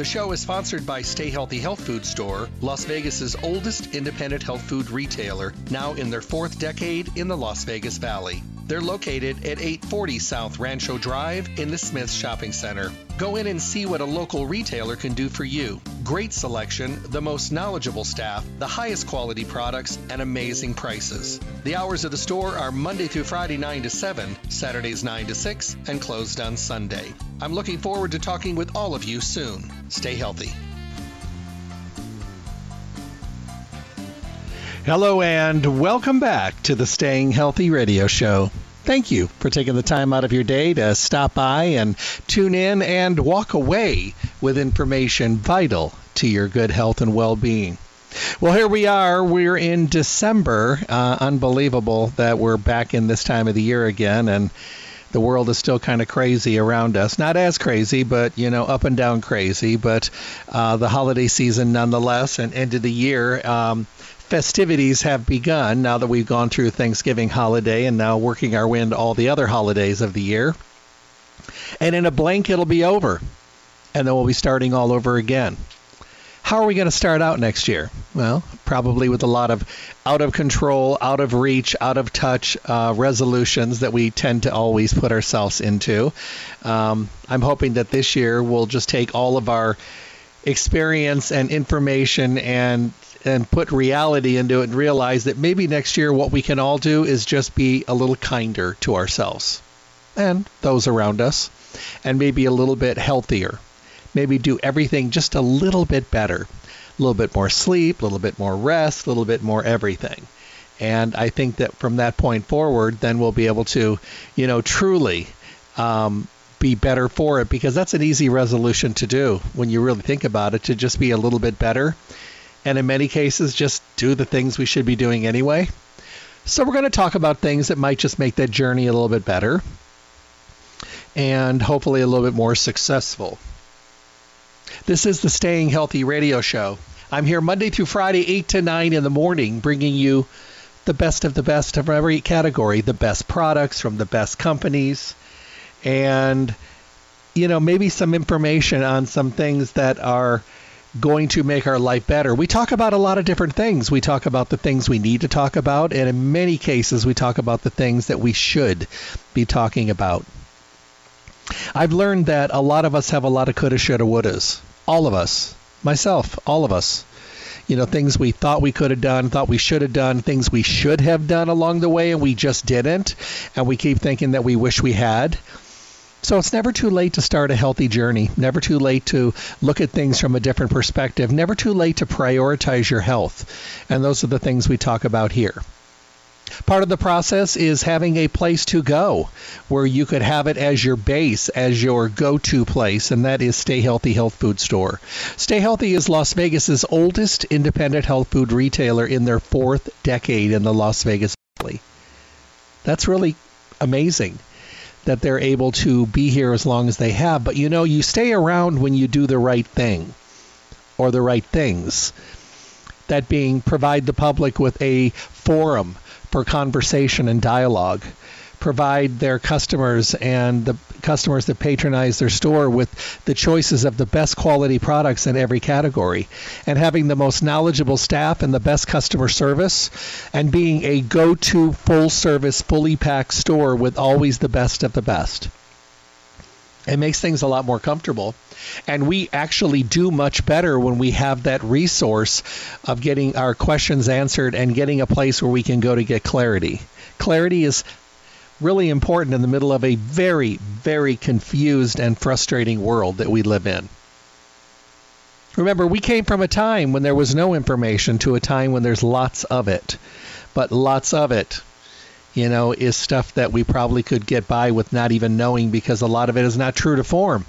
The show is sponsored by Stay Healthy Health Food Store, Las Vegas's oldest independent health food retailer, now in their fourth decade in the Las Vegas Valley. They're located at 840 South Rancho Drive in the Smith Shopping Center. Go in and see what a local retailer can do for you. Great selection, the most knowledgeable staff, the highest quality products, and amazing prices. The hours of the store are Monday through Friday 9 to 7, Saturdays 9 to 6, and closed on Sunday. I'm looking forward to talking with all of you soon. Stay healthy. Hello, and welcome back to the Staying Healthy Radio Show. Thank you for taking the time out of your day to stop by and tune in and walk away with information vital to your good health and well being. Well, here we are. We're in December. Uh, unbelievable that we're back in this time of the year again, and the world is still kind of crazy around us. Not as crazy, but you know, up and down crazy. But uh, the holiday season, nonetheless, and end of the year. Um, festivities have begun now that we've gone through Thanksgiving holiday and now working our way into all the other holidays of the year. And in a blink, it'll be over. And then we'll be starting all over again. How are we going to start out next year? Well, probably with a lot of out of control, out of reach, out of touch uh, resolutions that we tend to always put ourselves into. Um, I'm hoping that this year we'll just take all of our experience and information and and put reality into it and realize that maybe next year what we can all do is just be a little kinder to ourselves and those around us and maybe a little bit healthier. Maybe do everything just a little bit better. A little bit more sleep, a little bit more rest, a little bit more everything. And I think that from that point forward, then we'll be able to, you know, truly um, be better for it because that's an easy resolution to do when you really think about it to just be a little bit better and in many cases just do the things we should be doing anyway. So we're going to talk about things that might just make that journey a little bit better and hopefully a little bit more successful. This is the Staying Healthy radio show. I'm here Monday through Friday, 8 to 9 in the morning, bringing you the best of the best of every category, the best products from the best companies, and, you know, maybe some information on some things that are going to make our life better. We talk about a lot of different things. We talk about the things we need to talk about, and in many cases, we talk about the things that we should be talking about. I've learned that a lot of us have a lot of coulda, shoulda, wouldas. All of us. Myself, all of us. You know, things we thought we could have done, thought we should have done, things we should have done along the way, and we just didn't. And we keep thinking that we wish we had. So it's never too late to start a healthy journey, never too late to look at things from a different perspective, never too late to prioritize your health. And those are the things we talk about here. Part of the process is having a place to go where you could have it as your base, as your go to place, and that is Stay Healthy Health Food Store. Stay Healthy is Las Vegas's oldest independent health food retailer in their fourth decade in the Las Vegas Valley. That's really amazing that they're able to be here as long as they have. But you know, you stay around when you do the right thing or the right things. That being provide the public with a forum for conversation and dialogue provide their customers and the customers that patronize their store with the choices of the best quality products in every category. And having the most knowledgeable staff and the best customer service and being a go-to full service fully packed store with always the best of the best it makes things a lot more comfortable and we actually do much better when we have that resource of getting our questions answered and getting a place where we can go to get clarity clarity is really important in the middle of a very, very confused and frustrating world that we live in. Remember, we came from a time when there was no information to a time when there's lots of it. But lots of it, you know, is stuff that we probably could get by with not even knowing because a lot of it is not true to form.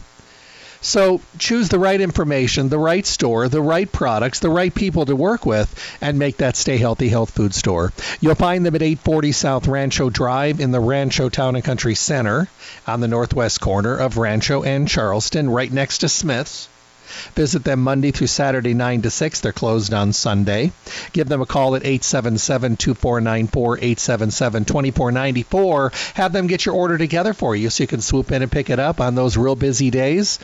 So choose the right information, the right store, the right products, the right people to work with, and make that Stay Healthy Health Food Store. You'll find them at 840 South Rancho Drive in the Rancho Town and Country Center on the northwest corner of Rancho and Charleston, right next to Smith's. Visit them Monday through Saturday, 9 to 6. They're closed on Sunday. Give them a call at 877 2494 877 2494. Have them get your order together for you so you can swoop in and pick it up on those real busy days.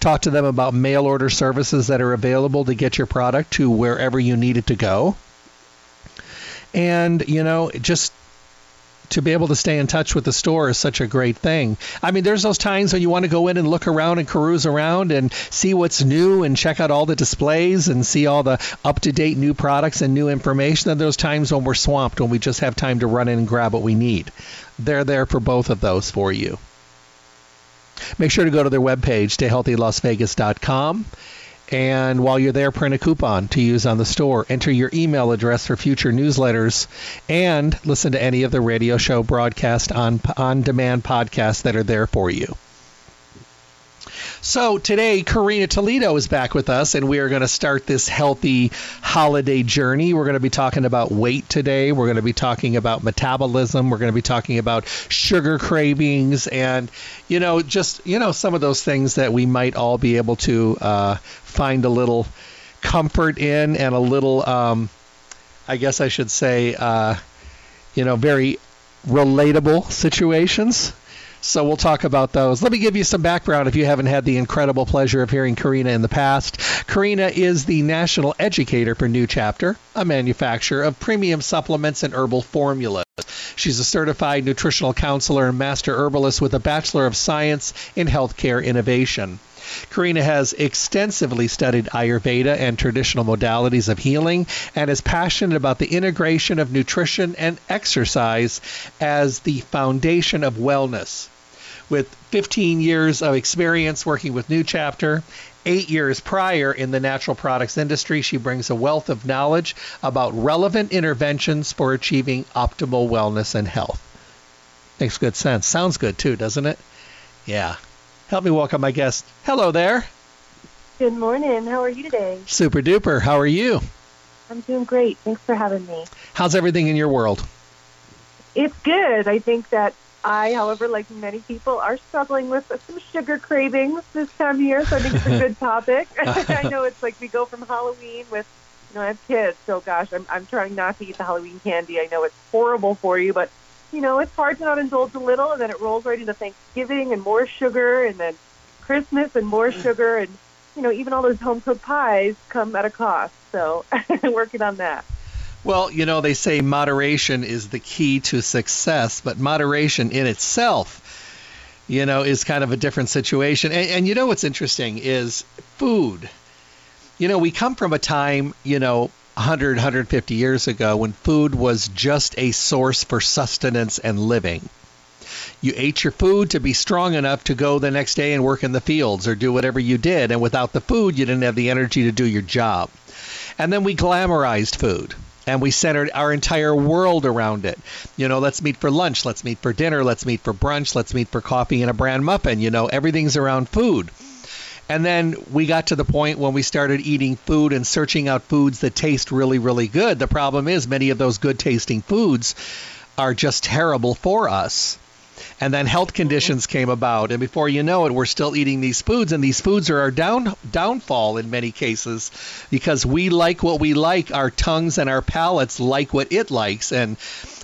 Talk to them about mail order services that are available to get your product to wherever you need it to go. And, you know, just to be able to stay in touch with the store is such a great thing. I mean, there's those times when you want to go in and look around and carouse around and see what's new and check out all the displays and see all the up to date new products and new information. And those times when we're swamped, when we just have time to run in and grab what we need. They're there for both of those for you. Make sure to go to their webpage, stayhealthylasvegas.com and while you're there, print a coupon to use on the store. Enter your email address for future newsletters and listen to any of the radio show broadcast on on demand podcasts that are there for you. So today, Karina Toledo is back with us, and we are going to start this healthy holiday journey. We're going to be talking about weight today. We're going to be talking about metabolism. We're going to be talking about sugar cravings, and you know, just you know, some of those things that we might all be able to uh, find a little comfort in, and a little, um, I guess I should say, uh, you know, very relatable situations. So we'll talk about those. Let me give you some background if you haven't had the incredible pleasure of hearing Karina in the past. Karina is the national educator for New Chapter, a manufacturer of premium supplements and herbal formulas. She's a certified nutritional counselor and master herbalist with a Bachelor of Science in Healthcare Innovation. Karina has extensively studied Ayurveda and traditional modalities of healing and is passionate about the integration of nutrition and exercise as the foundation of wellness. With 15 years of experience working with New Chapter, eight years prior in the natural products industry, she brings a wealth of knowledge about relevant interventions for achieving optimal wellness and health. Makes good sense. Sounds good too, doesn't it? Yeah. Help me welcome my guest. Hello there. Good morning. How are you today? Super duper. How are you? I'm doing great. Thanks for having me. How's everything in your world? It's good. I think that I, however, like many people, are struggling with some sugar cravings this time of year, so I think it's a good topic. I know it's like we go from Halloween with, you know, I have kids, so gosh, I'm, I'm trying not to eat the Halloween candy. I know it's horrible for you, but you know, it's hard to not indulge a little, and then it rolls right into Thanksgiving and more sugar, and then Christmas and more mm. sugar, and you know, even all those home cooked pies come at a cost. So, working on that. Well, you know, they say moderation is the key to success, but moderation in itself, you know, is kind of a different situation. And, and you know what's interesting is food. You know, we come from a time, you know, 100, 150 years ago when food was just a source for sustenance and living. You ate your food to be strong enough to go the next day and work in the fields or do whatever you did. And without the food, you didn't have the energy to do your job. And then we glamorized food and we centered our entire world around it. You know, let's meet for lunch, let's meet for dinner, let's meet for brunch, let's meet for coffee and a bran muffin. You know, everything's around food. And then we got to the point when we started eating food and searching out foods that taste really, really good. The problem is, many of those good tasting foods are just terrible for us. And then health conditions came about, and before you know it, we're still eating these foods, and these foods are our down downfall in many cases because we like what we like. Our tongues and our palates like what it likes. And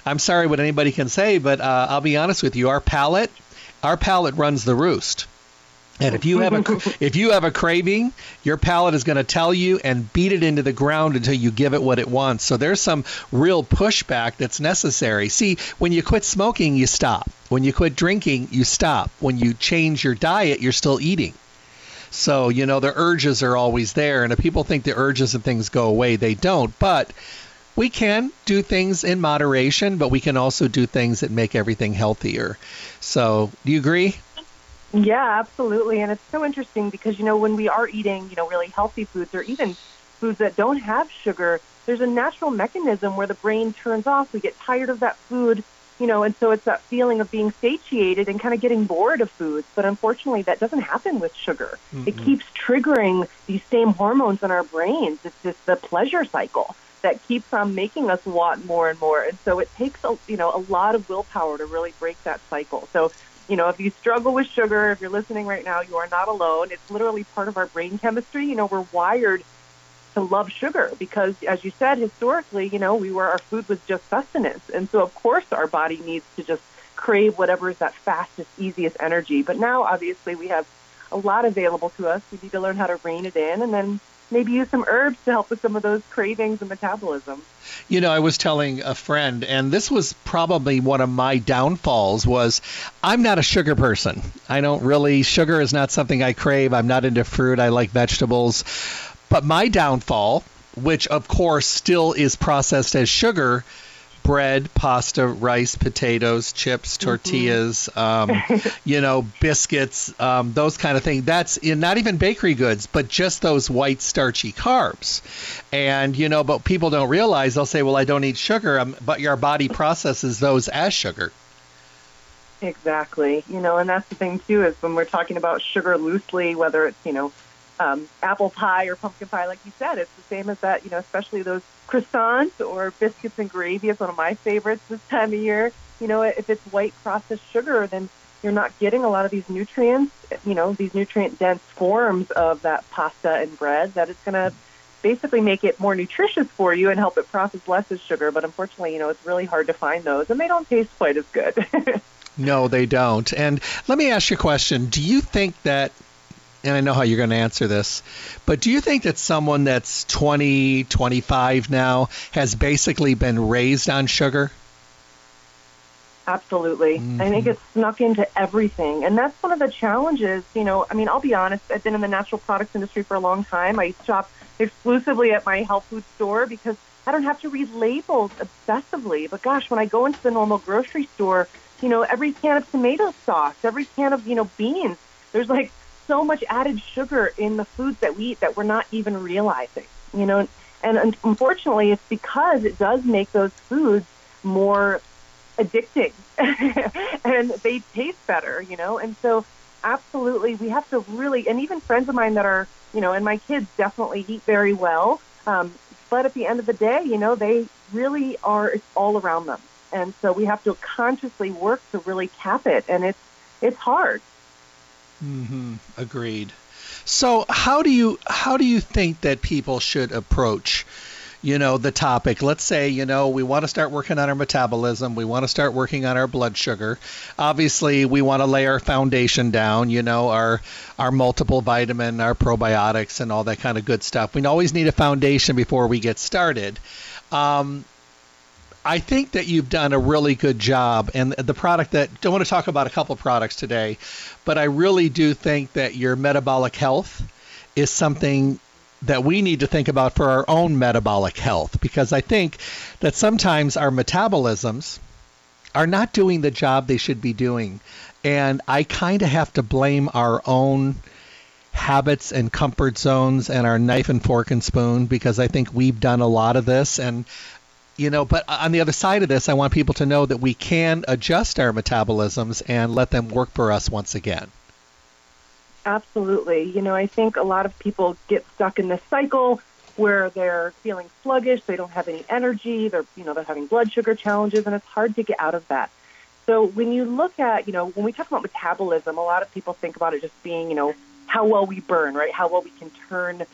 I'm sorry what anybody can say, but uh, I'll be honest with you, our palate, our palate runs the roost. And if you have a if you have a craving, your palate is going to tell you and beat it into the ground until you give it what it wants. So there's some real pushback that's necessary. See, when you quit smoking, you stop. When you quit drinking, you stop. When you change your diet, you're still eating. So, you know, the urges are always there and if people think the urges and things go away, they don't. But we can do things in moderation, but we can also do things that make everything healthier. So, do you agree? Yeah, absolutely. And it's so interesting because, you know, when we are eating, you know, really healthy foods or even foods that don't have sugar, there's a natural mechanism where the brain turns off. We get tired of that food you know, and so it's that feeling of being satiated and kind of getting bored of foods. But unfortunately, that doesn't happen with sugar. Mm-hmm. It keeps triggering these same hormones in our brains. It's just the pleasure cycle that keeps on making us want more and more. And so it takes a, you know a lot of willpower to really break that cycle. So you know, if you struggle with sugar, if you're listening right now, you are not alone. It's literally part of our brain chemistry. You know, we're wired to love sugar because, as you said, historically, you know, we were our food was just sustenance, and so of course our body needs to just crave whatever is that fastest, easiest energy. But now, obviously, we have a lot available to us. We need to learn how to rein it in, and then maybe use some herbs to help with some of those cravings and metabolism. You know, I was telling a friend, and this was probably one of my downfalls was I'm not a sugar person. I don't really sugar is not something I crave. I'm not into fruit. I like vegetables. But my downfall, which of course still is processed as sugar, bread, pasta, rice, potatoes, chips, mm-hmm. tortillas, mm-hmm. um, you know, biscuits, um, those kind of things. That's in not even bakery goods, but just those white starchy carbs. And you know, but people don't realize they'll say, "Well, I don't eat sugar," um, but your body processes those as sugar. Exactly. You know, and that's the thing too is when we're talking about sugar loosely, whether it's you know um, apple pie or pumpkin pie, like you said. It's the same as that, you know, especially those croissants or biscuits and gravy is one of my favorites this time of year. You know, if it's white processed sugar, then you're not getting a lot of these nutrients, you know, these nutrient dense forms of that pasta and bread that it's going to basically make it more nutritious for you and help it process less as sugar. But unfortunately, you know, it's really hard to find those and they don't taste quite as good. no, they don't. And let me ask you a question. Do you think that and I know how you're going to answer this, but do you think that someone that's 20, 25 now has basically been raised on sugar? Absolutely. Mm-hmm. I think it's snuck into everything. And that's one of the challenges, you know, I mean, I'll be honest, I've been in the natural products industry for a long time. I shop exclusively at my health food store because I don't have to read labels obsessively. But gosh, when I go into the normal grocery store, you know, every can of tomato sauce, every can of, you know, beans, there's like so much added sugar in the foods that we eat that we're not even realizing. You know, and unfortunately, it's because it does make those foods more addicting and they taste better, you know? And so, absolutely, we have to really, and even friends of mine that are, you know, and my kids definitely eat very well. Um, but at the end of the day, you know, they really are, it's all around them. And so we have to consciously work to really cap it. And it's, it's hard. Mm-hmm. Agreed. So how do you how do you think that people should approach you know the topic? Let's say you know we want to start working on our metabolism. We want to start working on our blood sugar. Obviously we want to lay our foundation down you know our our multiple vitamin our probiotics and all that kind of good stuff. We always need a foundation before we get started. Um, I think that you've done a really good job, and the product that don't want to talk about a couple products today, but I really do think that your metabolic health is something that we need to think about for our own metabolic health because I think that sometimes our metabolisms are not doing the job they should be doing, and I kind of have to blame our own habits and comfort zones and our knife and fork and spoon because I think we've done a lot of this and you know, but on the other side of this, I want people to know that we can adjust our metabolisms and let them work for us once again. Absolutely. You know, I think a lot of people get stuck in this cycle where they're feeling sluggish, they don't have any energy, they're, you know, they're having blood sugar challenges, and it's hard to get out of that. So when you look at, you know, when we talk about metabolism, a lot of people think about it just being, you know, how well we burn, right? How well we can turn,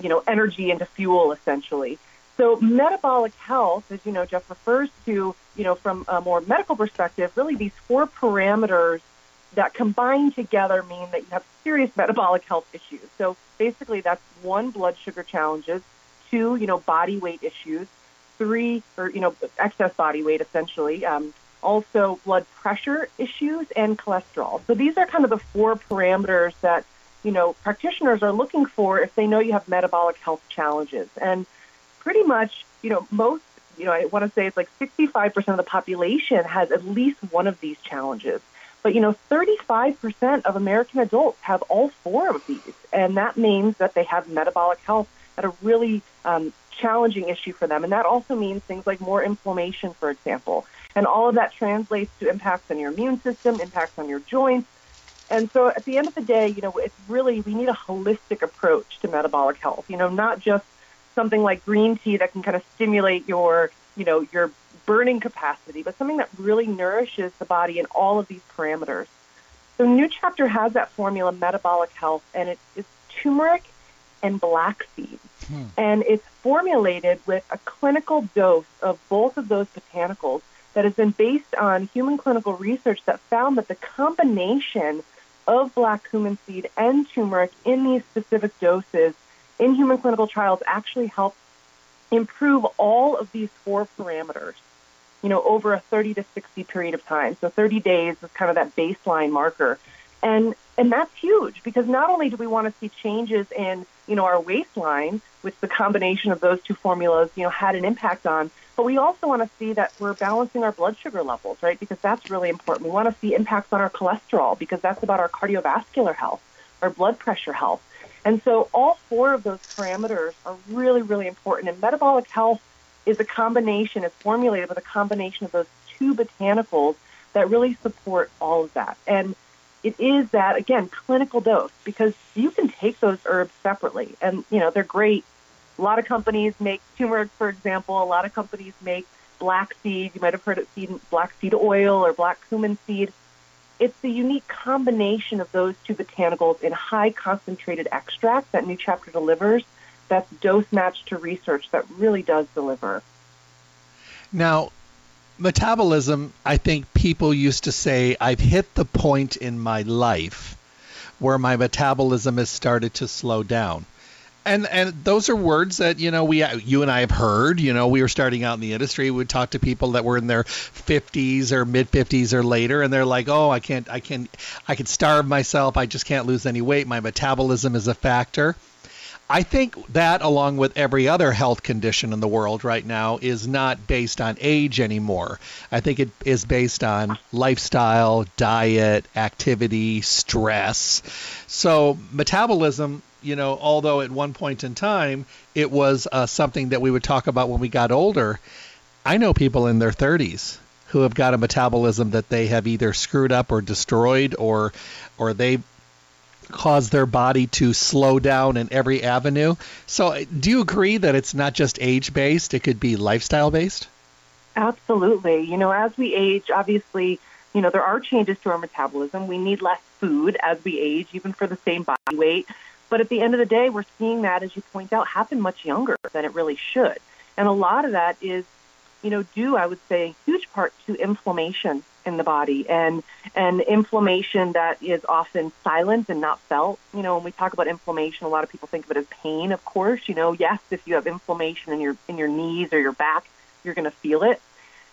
you know, energy into fuel, essentially. So metabolic health, as you know, Jeff refers to, you know, from a more medical perspective, really these four parameters that combine together mean that you have serious metabolic health issues. So basically that's one, blood sugar challenges, two, you know, body weight issues, three, or, you know, excess body weight essentially, um, also blood pressure issues and cholesterol. So these are kind of the four parameters that, you know, practitioners are looking for if they know you have metabolic health challenges. And pretty much, you know, most, you know, I want to say it's like 65% of the population has at least one of these challenges. But, you know, 35% of American adults have all four of these. And that means that they have metabolic health at a really um, challenging issue for them. And that also means things like more inflammation, for example. And all of that translates to impacts on your immune system, impacts on your joints. And so at the end of the day, you know, it's really, we need a holistic approach to metabolic health, you know, not just something like green tea that can kind of stimulate your, you know, your burning capacity, but something that really nourishes the body in all of these parameters. So New Chapter has that formula, metabolic health, and it is turmeric and black seed. Hmm. And it's formulated with a clinical dose of both of those botanicals that has been based on human clinical research that found that the combination of black cumin seed and turmeric in these specific doses in human clinical trials actually helped improve all of these four parameters, you know, over a 30 to 60 period of time. So 30 days is kind of that baseline marker. And and that's huge because not only do we want to see changes in, you know, our waistline, which the combination of those two formulas, you know, had an impact on, but we also want to see that we're balancing our blood sugar levels, right? Because that's really important. We want to see impacts on our cholesterol because that's about our cardiovascular health, our blood pressure health. And so all four of those parameters are really, really important. And metabolic health is a combination, it's formulated with a combination of those two botanicals that really support all of that. And it is that, again, clinical dose because you can take those herbs separately. And, you know, they're great. A lot of companies make turmeric, for example. A lot of companies make black seed. You might have heard of seed, black seed oil or black cumin seed. It's the unique combination of those two botanicals in high concentrated extract that New Chapter delivers that's dose matched to research that really does deliver. Now, metabolism, I think people used to say, I've hit the point in my life where my metabolism has started to slow down and and those are words that you know we you and I have heard. You know, we were starting out in the industry. We would talk to people that were in their 50s or mid 50s or later, and they're like, "Oh, I can't, I can, I can starve myself. I just can't lose any weight. My metabolism is a factor." I think that, along with every other health condition in the world right now, is not based on age anymore. I think it is based on lifestyle, diet, activity, stress. So, metabolism you know, although at one point in time it was uh, something that we would talk about when we got older, I know people in their 30s who have got a metabolism that they have either screwed up or destroyed or or they cause their body to slow down in every avenue. So, do you agree that it's not just age based, it could be lifestyle based? Absolutely. You know, as we age, obviously, you know, there are changes to our metabolism. We need less food as we age, even for the same body weight. But at the end of the day, we're seeing that, as you point out, happen much younger than it really should. And a lot of that is, you know, due, I would say, in huge part to inflammation in the body and and inflammation that is often silent and not felt. You know, when we talk about inflammation, a lot of people think of it as pain, of course. You know, yes, if you have inflammation in your in your knees or your back, you're going to feel it.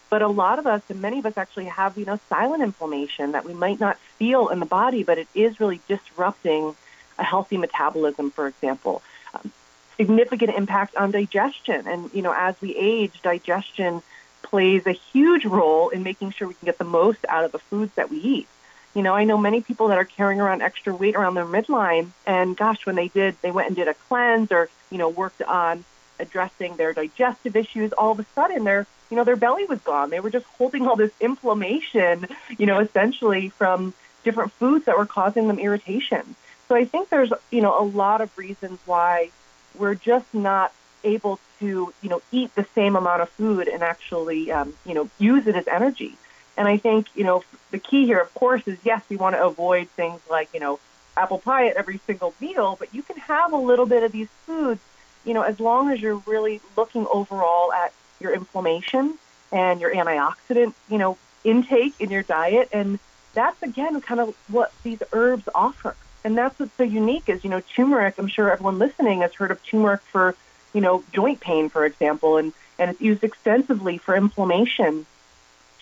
But a lot of us, and many of us actually have, you know, silent inflammation that we might not feel in the body, but it is really disrupting a healthy metabolism, for example. Um, significant impact on digestion. And, you know, as we age, digestion plays a huge role in making sure we can get the most out of the foods that we eat. You know, I know many people that are carrying around extra weight around their midline, and gosh, when they did, they went and did a cleanse or, you know, worked on addressing their digestive issues, all of a sudden their, you know, their belly was gone. They were just holding all this inflammation, you know, essentially from different foods that were causing them irritation. So I think there's, you know, a lot of reasons why we're just not able to, you know, eat the same amount of food and actually, um, you know, use it as energy. And I think, you know, the key here, of course, is yes, we want to avoid things like, you know, apple pie at every single meal, but you can have a little bit of these foods, you know, as long as you're really looking overall at your inflammation and your antioxidant, you know, intake in your diet. And that's, again, kind of what these herbs offer. And that's what's so unique is, you know, turmeric, I'm sure everyone listening has heard of turmeric for, you know, joint pain, for example, and, and it's used extensively for inflammation.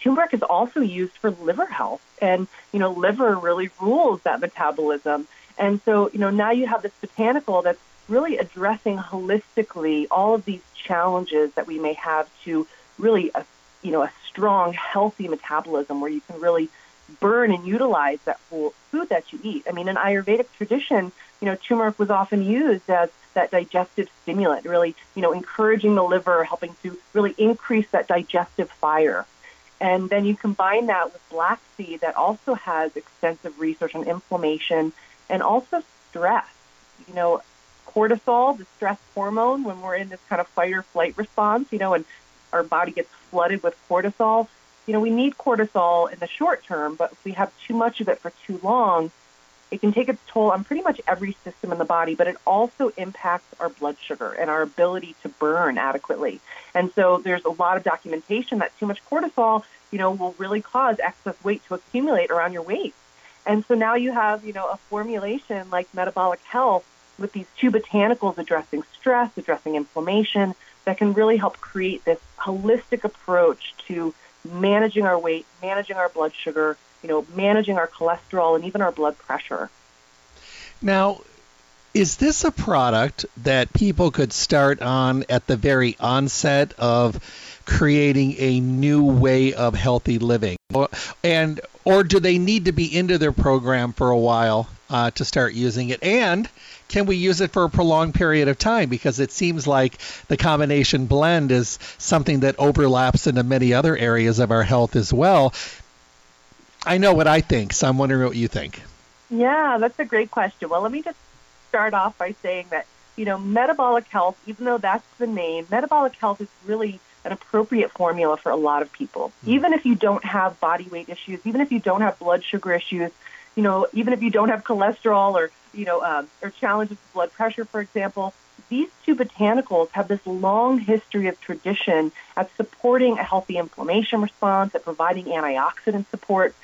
Turmeric is also used for liver health. And, you know, liver really rules that metabolism. And so, you know, now you have this botanical that's really addressing holistically all of these challenges that we may have to really, a, you know, a strong, healthy metabolism where you can really burn and utilize that food that you eat. I mean, in Ayurvedic tradition, you know, turmeric was often used as that digestive stimulant, really, you know, encouraging the liver, helping to really increase that digestive fire. And then you combine that with black seed that also has extensive research on inflammation and also stress. You know, cortisol, the stress hormone, when we're in this kind of fight or flight response, you know, and our body gets flooded with cortisol. You know, we need cortisol in the short term, but if we have too much of it for too long, it can take its toll on pretty much every system in the body, but it also impacts our blood sugar and our ability to burn adequately. And so there's a lot of documentation that too much cortisol, you know, will really cause excess weight to accumulate around your waist. And so now you have, you know, a formulation like metabolic health with these two botanicals addressing stress, addressing inflammation, that can really help create this holistic approach to managing our weight, managing our blood sugar, you know, managing our cholesterol and even our blood pressure. Now, is this a product that people could start on at the very onset of creating a new way of healthy living? Or, and or do they need to be into their program for a while uh, to start using it? And can we use it for a prolonged period of time? Because it seems like the combination blend is something that overlaps into many other areas of our health as well. I know what I think, so I'm wondering what you think. Yeah, that's a great question. Well, let me just start off by saying that, you know, metabolic health, even though that's the name, metabolic health is really an appropriate formula for a lot of people. Mm. Even if you don't have body weight issues, even if you don't have blood sugar issues, you know, even if you don't have cholesterol or, you know, um, or challenges with blood pressure, for example, these two botanicals have this long history of tradition at supporting a healthy inflammation response, at providing antioxidant support,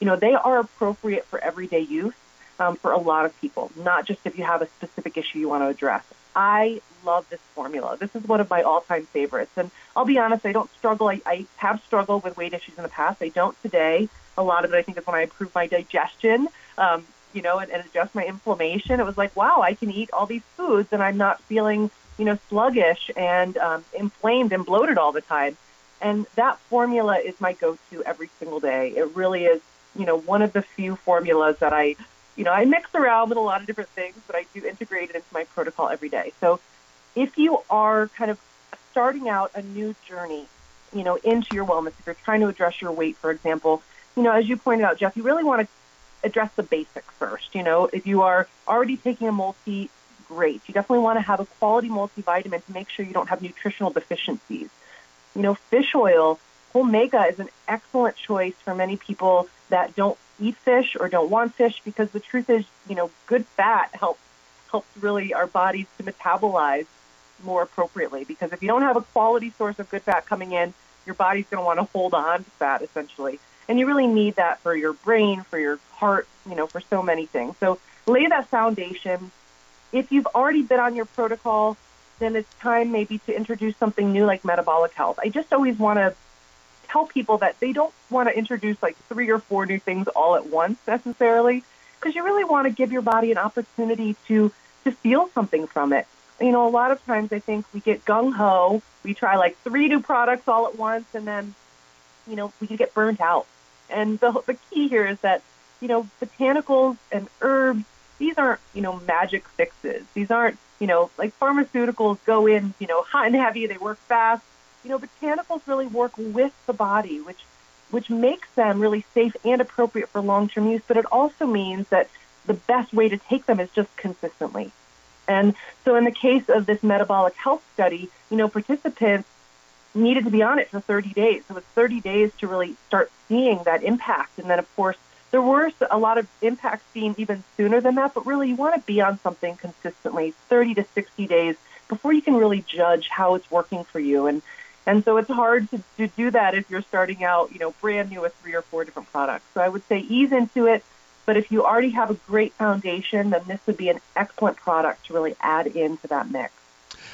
you know, they are appropriate for everyday use um, for a lot of people, not just if you have a specific issue you want to address. I love this formula. This is one of my all-time favorites. And I'll be honest, I don't struggle. I, I have struggled with weight issues in the past. I don't today. A lot of it, I think, is when I improve my digestion, um, you know, and, and adjust my inflammation. It was like, wow, I can eat all these foods and I'm not feeling, you know, sluggish and um, inflamed and bloated all the time. And that formula is my go-to every single day. It really is you know, one of the few formulas that I, you know, I mix around with a lot of different things, but I do integrate it into my protocol every day. So if you are kind of starting out a new journey, you know, into your wellness, if you're trying to address your weight, for example, you know, as you pointed out, Jeff, you really want to address the basics first. You know, if you are already taking a multi, great. You definitely want to have a quality multivitamin to make sure you don't have nutritional deficiencies. You know, fish oil, omega is an excellent choice for many people that don't eat fish or don't want fish because the truth is, you know, good fat helps helps really our bodies to metabolize more appropriately because if you don't have a quality source of good fat coming in, your body's going to want to hold on to fat essentially. And you really need that for your brain, for your heart, you know, for so many things. So lay that foundation. If you've already been on your protocol, then it's time maybe to introduce something new like metabolic health. I just always want to tell people that they don't want to introduce like three or four new things all at once necessarily, because you really want to give your body an opportunity to to feel something from it. You know, a lot of times I think we get gung ho, we try like three new products all at once, and then you know we can get burnt out. And the the key here is that you know botanicals and herbs these aren't you know magic fixes. These aren't you know like pharmaceuticals go in you know hot and heavy, they work fast you know, botanicals really work with the body, which which makes them really safe and appropriate for long-term use. But it also means that the best way to take them is just consistently. And so, in the case of this metabolic health study, you know, participants needed to be on it for 30 days. So it's 30 days to really start seeing that impact. And then, of course, there were a lot of impacts seen even sooner than that. But really, you want to be on something consistently, 30 to 60 days, before you can really judge how it's working for you. And and so it's hard to, to do that if you're starting out, you know, brand new with three or four different products. So I would say ease into it. But if you already have a great foundation, then this would be an excellent product to really add into that mix.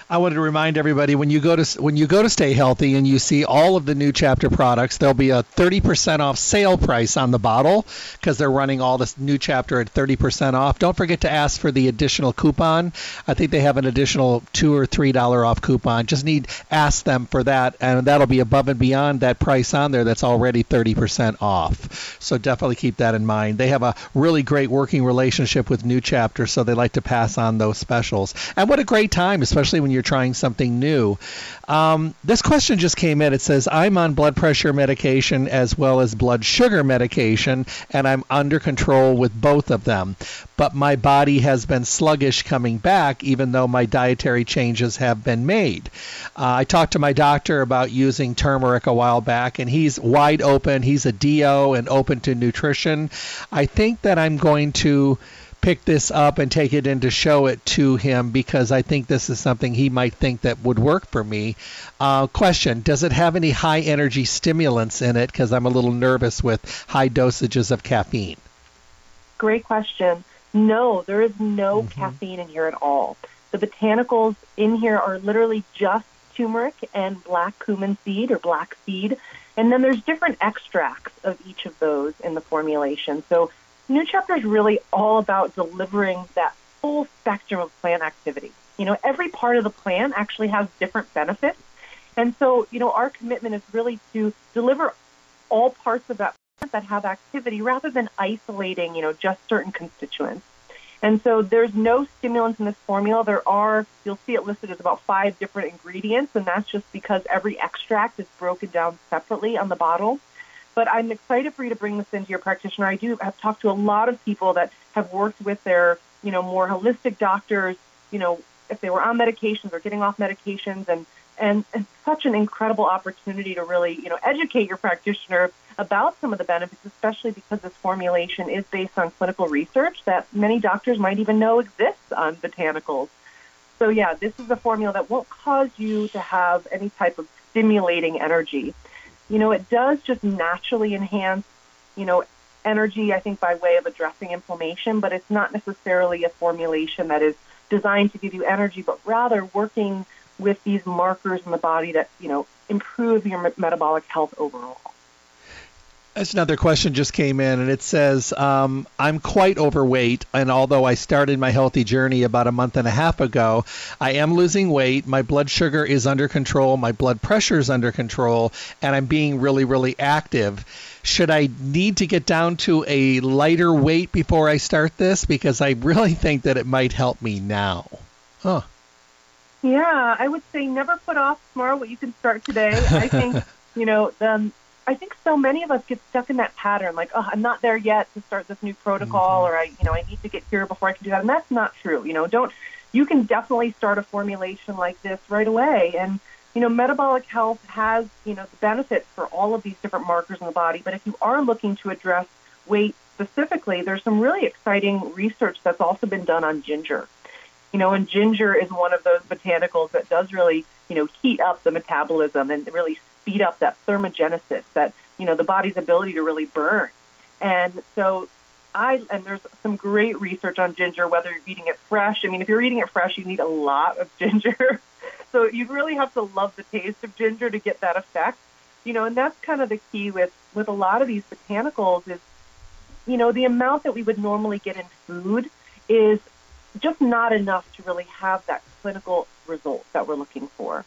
I wanted to remind everybody when you go to when you go to Stay Healthy and you see all of the new chapter products, there'll be a 30% off sale price on the bottle because they're running all this new chapter at 30% off. Don't forget to ask for the additional coupon. I think they have an additional two or three dollar off coupon. Just need ask them for that, and that'll be above and beyond that price on there that's already 30% off. So definitely keep that in mind. They have a really great working relationship with New Chapter, so they like to pass on those specials. And what a great time, especially when you're trying something new. Um, this question just came in. It says, I'm on blood pressure medication as well as blood sugar medication, and I'm under control with both of them. But my body has been sluggish coming back, even though my dietary changes have been made. Uh, I talked to my doctor about using turmeric a while back, and he's wide open. He's a DO and open to nutrition. I think that I'm going to pick this up and take it in to show it to him because I think this is something he might think that would work for me. Uh, question Does it have any high energy stimulants in it? Because I'm a little nervous with high dosages of caffeine. Great question. No, there is no mm-hmm. caffeine in here at all. The botanicals in here are literally just turmeric and black cumin seed or black seed. And then there's different extracts of each of those in the formulation. So New Chapter is really all about delivering that full spectrum of plant activity. You know, every part of the plant actually has different benefits. And so, you know, our commitment is really to deliver all parts of that that have activity rather than isolating, you know, just certain constituents. And so there's no stimulants in this formula. There are, you'll see it listed as about five different ingredients, and that's just because every extract is broken down separately on the bottle. But I'm excited for you to bring this into your practitioner. I do have talked to a lot of people that have worked with their, you know, more holistic doctors, you know, if they were on medications or getting off medications and and it's such an incredible opportunity to really, you know, educate your practitioner about some of the benefits, especially because this formulation is based on clinical research that many doctors might even know exists on botanicals. So yeah, this is a formula that won't cause you to have any type of stimulating energy you know, it does just naturally enhance, you know, energy, I think, by way of addressing inflammation, but it's not necessarily a formulation that is designed to give you energy, but rather working with these markers in the body that, you know, improve your metabolic health overall. That's another question just came in, and it says, um, I'm quite overweight, and although I started my healthy journey about a month and a half ago, I am losing weight. My blood sugar is under control, my blood pressure is under control, and I'm being really, really active. Should I need to get down to a lighter weight before I start this? Because I really think that it might help me now. Huh. Yeah, I would say never put off tomorrow what you can start today. I think, you know, the I think so many of us get stuck in that pattern, like, oh, I'm not there yet to start this new protocol, mm-hmm. or I, you know, I need to get here before I can do that. And that's not true. You know, don't. You can definitely start a formulation like this right away, and you know, metabolic health has you know the benefits for all of these different markers in the body. But if you are looking to address weight specifically, there's some really exciting research that's also been done on ginger. You know, and ginger is one of those botanicals that does really, you know, heat up the metabolism and really speed up that thermogenesis, that you know the body's ability to really burn. And so I and there's some great research on ginger, whether you're eating it fresh. I mean, if you're eating it fresh, you need a lot of ginger. so you really have to love the taste of ginger to get that effect. You know, and that's kind of the key with with a lot of these botanicals is, you know, the amount that we would normally get in food is just not enough to really have that clinical result that we're looking for.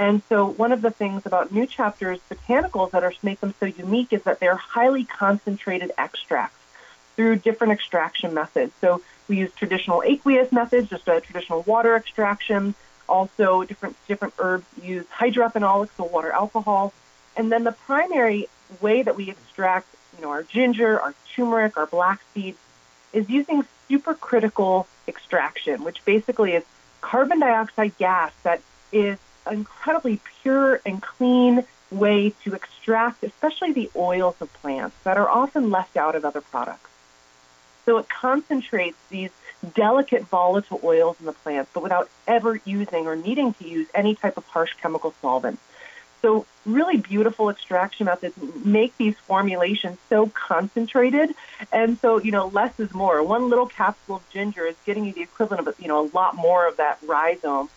And so one of the things about New Chapter's botanicals that are make them so unique is that they're highly concentrated extracts through different extraction methods. So we use traditional aqueous methods, just a traditional water extraction. Also, different different herbs use hydroethanolic, so water alcohol. And then the primary way that we extract, you know, our ginger, our turmeric, our black seeds, is using supercritical extraction, which basically is carbon dioxide gas that is incredibly pure and clean way to extract, especially the oils of plants that are often left out of other products. So it concentrates these delicate volatile oils in the plants, but without ever using or needing to use any type of harsh chemical solvent. So really beautiful extraction methods make these formulations so concentrated. And so, you know, less is more. One little capsule of ginger is getting you the equivalent of, you know, a lot more of that rhizome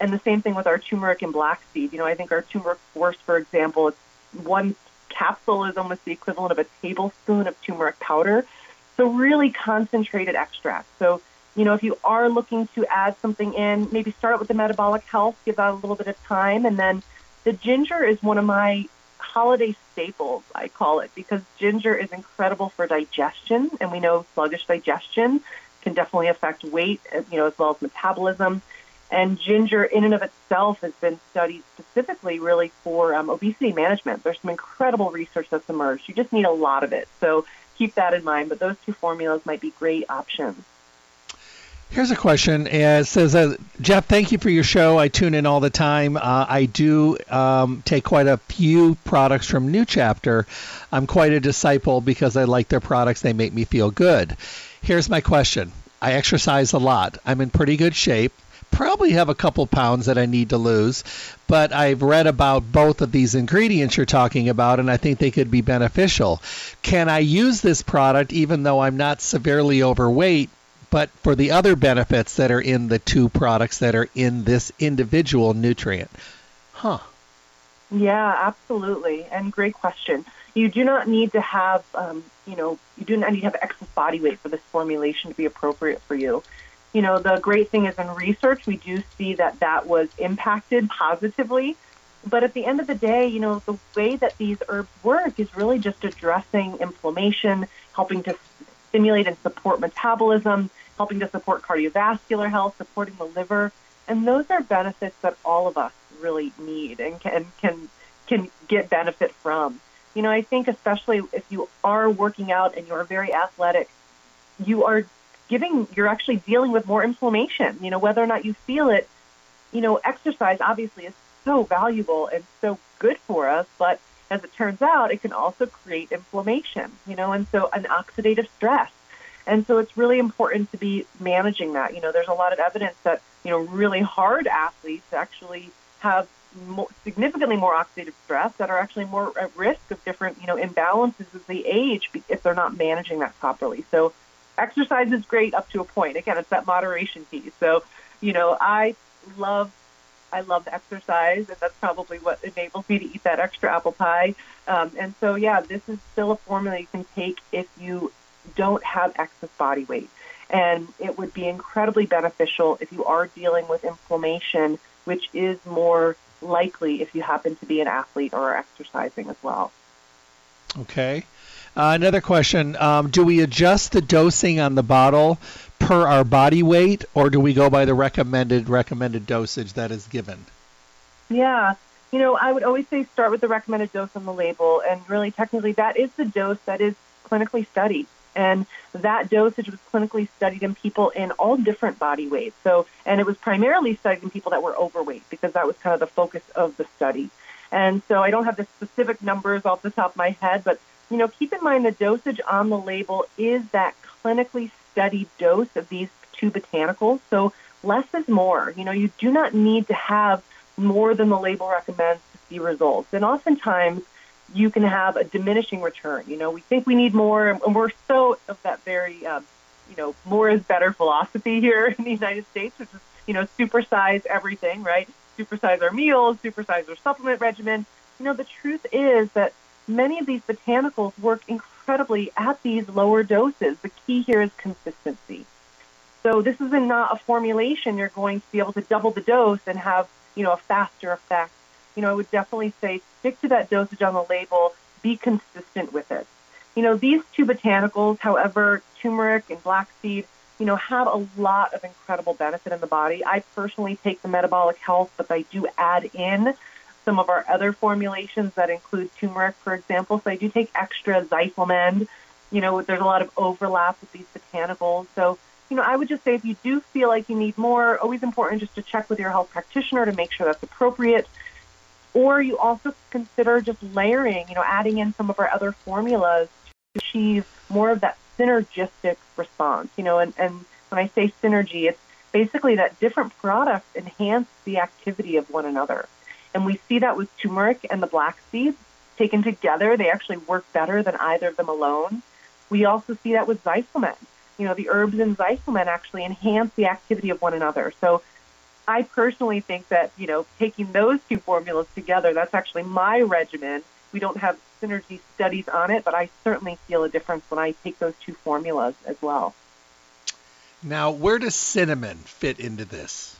and the same thing with our turmeric and black seed. You know, I think our turmeric force, for example, it's one capsule is almost the equivalent of a tablespoon of turmeric powder. So really concentrated extract. So, you know, if you are looking to add something in, maybe start with the metabolic health, give that a little bit of time, and then the ginger is one of my holiday staples, I call it, because ginger is incredible for digestion, and we know sluggish digestion can definitely affect weight, you know, as well as metabolism. And ginger, in and of itself, has been studied specifically really for um, obesity management. There's some incredible research that's emerged. You just need a lot of it. So keep that in mind. But those two formulas might be great options. Here's a question. It says, uh, Jeff, thank you for your show. I tune in all the time. Uh, I do um, take quite a few products from New Chapter. I'm quite a disciple because I like their products. They make me feel good. Here's my question. I exercise a lot. I'm in pretty good shape probably have a couple pounds that I need to lose, but I've read about both of these ingredients you're talking about, and I think they could be beneficial. Can I use this product even though I'm not severely overweight, but for the other benefits that are in the two products that are in this individual nutrient? Huh. Yeah, absolutely. And great question. You do not need to have, um, you know, you do not need to have excess body weight for this formulation to be appropriate for you you know, the great thing is in research, we do see that that was impacted positively. But at the end of the day, you know, the way that these herbs work is really just addressing inflammation, helping to stimulate and support metabolism, helping to support cardiovascular health, supporting the liver. And those are benefits that all of us really need and can, can, can get benefit from. You know, I think especially if you are working out and you're very athletic, you are giving you're actually dealing with more inflammation. You know, whether or not you feel it, you know, exercise obviously is so valuable and so good for us, but as it turns out, it can also create inflammation, you know, and so an oxidative stress. And so it's really important to be managing that. You know, there's a lot of evidence that, you know, really hard athletes actually have more, significantly more oxidative stress that are actually more at risk of different, you know, imbalances as they age if they're not managing that properly. So exercise is great up to a point. Again, it's that moderation piece. So, you know, I love I love exercise, and that's probably what enables me to eat that extra apple pie. Um, and so, yeah, this is still a formula you can take if you don't have excess body weight. And it would be incredibly beneficial if you are dealing with inflammation, which is more likely if you happen to be an athlete or are exercising as well. Okay. Uh, another question: um, Do we adjust the dosing on the bottle per our body weight, or do we go by the recommended recommended dosage that is given? Yeah, you know, I would always say start with the recommended dose on the label, and really, technically, that is the dose that is clinically studied. And that dosage was clinically studied in people in all different body weights. So, and it was primarily studied in people that were overweight because that was kind of the focus of the study. And so I don't have the specific numbers off the top of my head, but you know, keep in mind the dosage on the label is that clinically studied dose of these two botanicals. So less is more. You know, you do not need to have more than the label recommends to see results. And oftentimes you can have a diminishing return. You know, we think we need more, and we're so of that very, um, you know, more is better philosophy here in the United States, which is, you know, supersize everything, right? Supersize our meals, supersize our supplement regimen. You know, the truth is that many of these botanicals work incredibly at these lower doses. The key here is consistency. So this is not a formulation you're going to be able to double the dose and have, you know, a faster effect. You know, I would definitely say stick to that dosage on the label, be consistent with it. You know, these two botanicals, however, turmeric and black seed, you know, have a lot of incredible benefit in the body. I personally take the metabolic health, but I do add in some of our other formulations that include turmeric, for example. So I do take extra Zyflamend. You know, there's a lot of overlap with these botanicals. So, you know, I would just say if you do feel like you need more, always important just to check with your health practitioner to make sure that's appropriate. Or you also consider just layering, you know, adding in some of our other formulas to achieve more of that synergistic response. You know, and, and when I say synergy, it's basically that different products enhance the activity of one another. And we see that with turmeric and the black seeds taken together, they actually work better than either of them alone. We also see that with Zyflamend. You know, the herbs in Zyflamend actually enhance the activity of one another. So I personally think that, you know, taking those two formulas together, that's actually my regimen. We don't have synergy studies on it, but I certainly feel a difference when I take those two formulas as well. Now, where does cinnamon fit into this?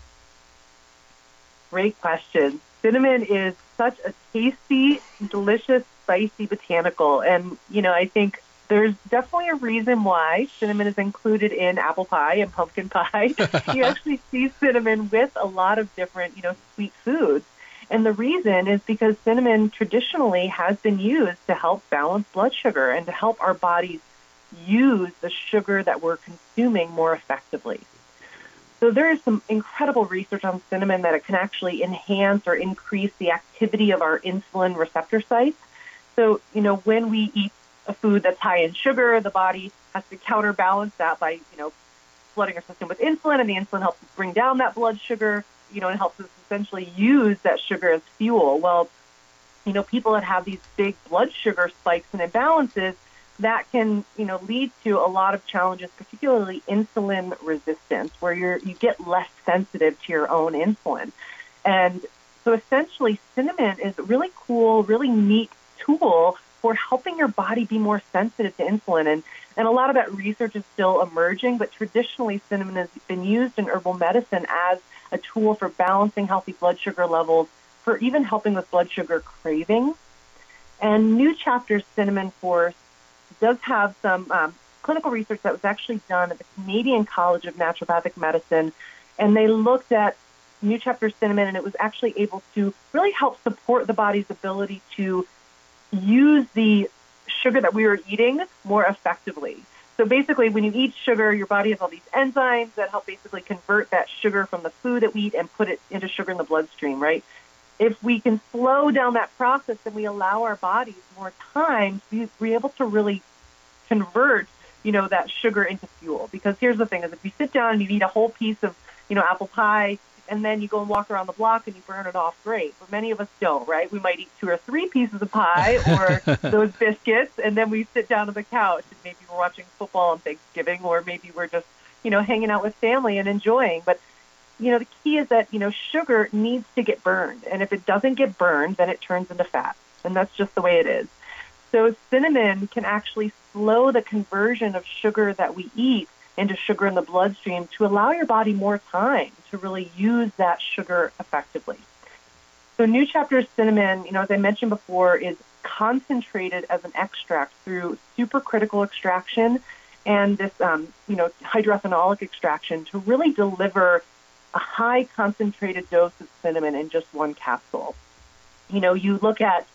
Great question cinnamon is such a tasty, delicious, spicy botanical. And, you know, I think there's definitely a reason why cinnamon is included in apple pie and pumpkin pie. you actually see cinnamon with a lot of different, you know, sweet foods. And the reason is because cinnamon traditionally has been used to help balance blood sugar and to help our bodies use the sugar that we're consuming more effectively. So there is some incredible research on cinnamon that it can actually enhance or increase the activity of our insulin receptor sites. So, you know, when we eat a food that's high in sugar, the body has to counterbalance that by, you know, flooding our system with insulin, and the insulin helps bring down that blood sugar, you know, and helps us essentially use that sugar as fuel. Well, you know, people that have these big blood sugar spikes and imbalances, that can, you know, lead to a lot of challenges, particularly insulin resistance, where you're you get less sensitive to your own insulin. And so essentially cinnamon is a really cool, really neat tool for helping your body be more sensitive to insulin. And, and a lot of that research is still emerging, but traditionally cinnamon has been used in herbal medicine as a tool for balancing healthy blood sugar levels, for even helping with blood sugar cravings. And New Chapter's Cinnamon Force does have some um, clinical research that was actually done at the Canadian College of Naturopathic Medicine, and they looked at New Chapter cinnamon, and it was actually able to really help support the body's ability to use the sugar that we were eating more effectively. So basically, when you eat sugar, your body has all these enzymes that help basically convert that sugar from the food that we eat and put it into sugar in the bloodstream, right? If we can slow down that process, and we allow our bodies more time to be able to really convert, you know, that sugar into fuel. Because here's the thing: is if you sit down and you eat a whole piece of, you know, apple pie, and then you go and walk around the block and you burn it off, great. But many of us don't, right? We might eat two or three pieces of pie or those biscuits, and then we sit down on the couch and maybe we're watching football on Thanksgiving, or maybe we're just, you know, hanging out with family and enjoying. But you know, the key is that you know sugar needs to get burned, and if it doesn't get burned, then it turns into fat, and that's just the way it is. So cinnamon can actually slow the conversion of sugar that we eat into sugar in the bloodstream to allow your body more time to really use that sugar effectively. So New Chapter cinnamon, you know, as I mentioned before, is concentrated as an extract through supercritical extraction and this, um, you know, hydroethanolic extraction to really deliver a high concentrated dose of cinnamon in just one capsule. You know, you look at,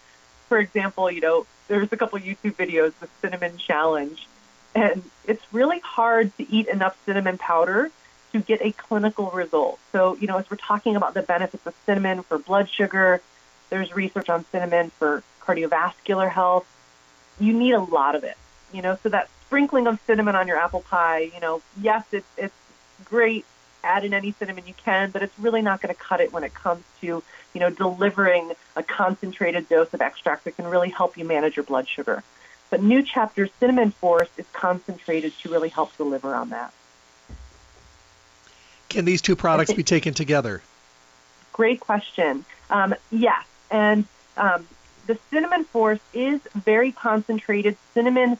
for example, you know, there's a couple YouTube videos, the cinnamon challenge, and it's really hard to eat enough cinnamon powder to get a clinical result. So, you know, as we're talking about the benefits of cinnamon for blood sugar, there's research on cinnamon for cardiovascular health. You need a lot of it, you know, so that sprinkling of cinnamon on your apple pie, you know, yes, it's, it's great. Add in any cinnamon you can, but it's really not going to cut it when it comes to, you know, delivering a concentrated dose of extract that can really help you manage your blood sugar. But New Chapter Cinnamon Force is concentrated to really help deliver on that. Can these two products be taken together? Great question. Um, yes, and um, the cinnamon force is very concentrated. Cinnamon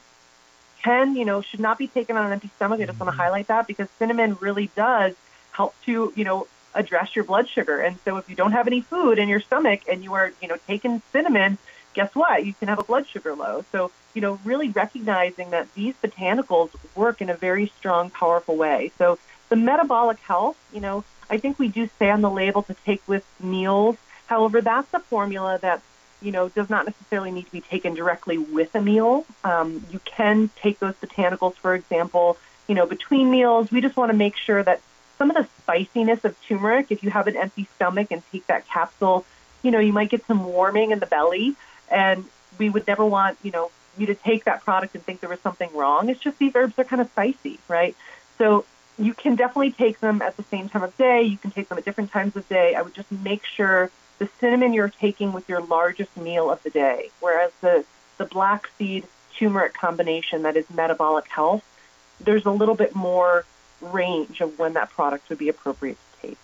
can, you know, should not be taken on an empty stomach. I just want to mm-hmm. highlight that because cinnamon really does help to, you know, address your blood sugar. And so if you don't have any food in your stomach and you are, you know, taking cinnamon, guess what? You can have a blood sugar low. So, you know, really recognizing that these botanicals work in a very strong, powerful way. So the metabolic health, you know, I think we do say on the label to take with meals. However, that's a formula that, you know, does not necessarily need to be taken directly with a meal. Um, you can take those botanicals, for example, you know, between meals. We just want to make sure that some of the spiciness of turmeric, if you have an empty stomach and take that capsule, you know, you might get some warming in the belly. And we would never want, you know, you to take that product and think there was something wrong. It's just these herbs are kind of spicy, right? So you can definitely take them at the same time of day. You can take them at different times of day. I would just make sure the cinnamon you're taking with your largest meal of the day, whereas the, the black seed turmeric combination that is metabolic health, there's a little bit more range of when that product would be appropriate to take.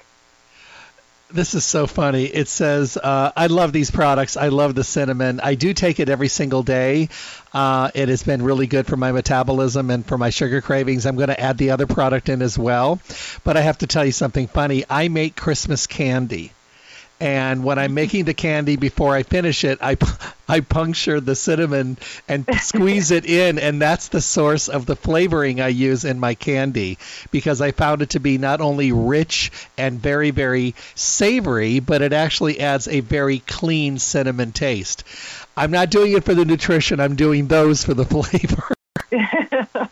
this is so funny. It says, uh, I love these products. I love the cinnamon. I do take it every single day. Uh, it has been really good for my metabolism and for my sugar cravings. I'm going to add the other product in as well. But I have to tell you something funny. I make Christmas candy. And when I'm making the candy before I finish it, I I puncture the cinnamon and squeeze it in, and that's the source of the flavoring I use in my candy because I found it to be not only rich and very very savory, but it actually adds a very clean cinnamon taste. I'm not doing it for the nutrition. I'm doing those for the flavor.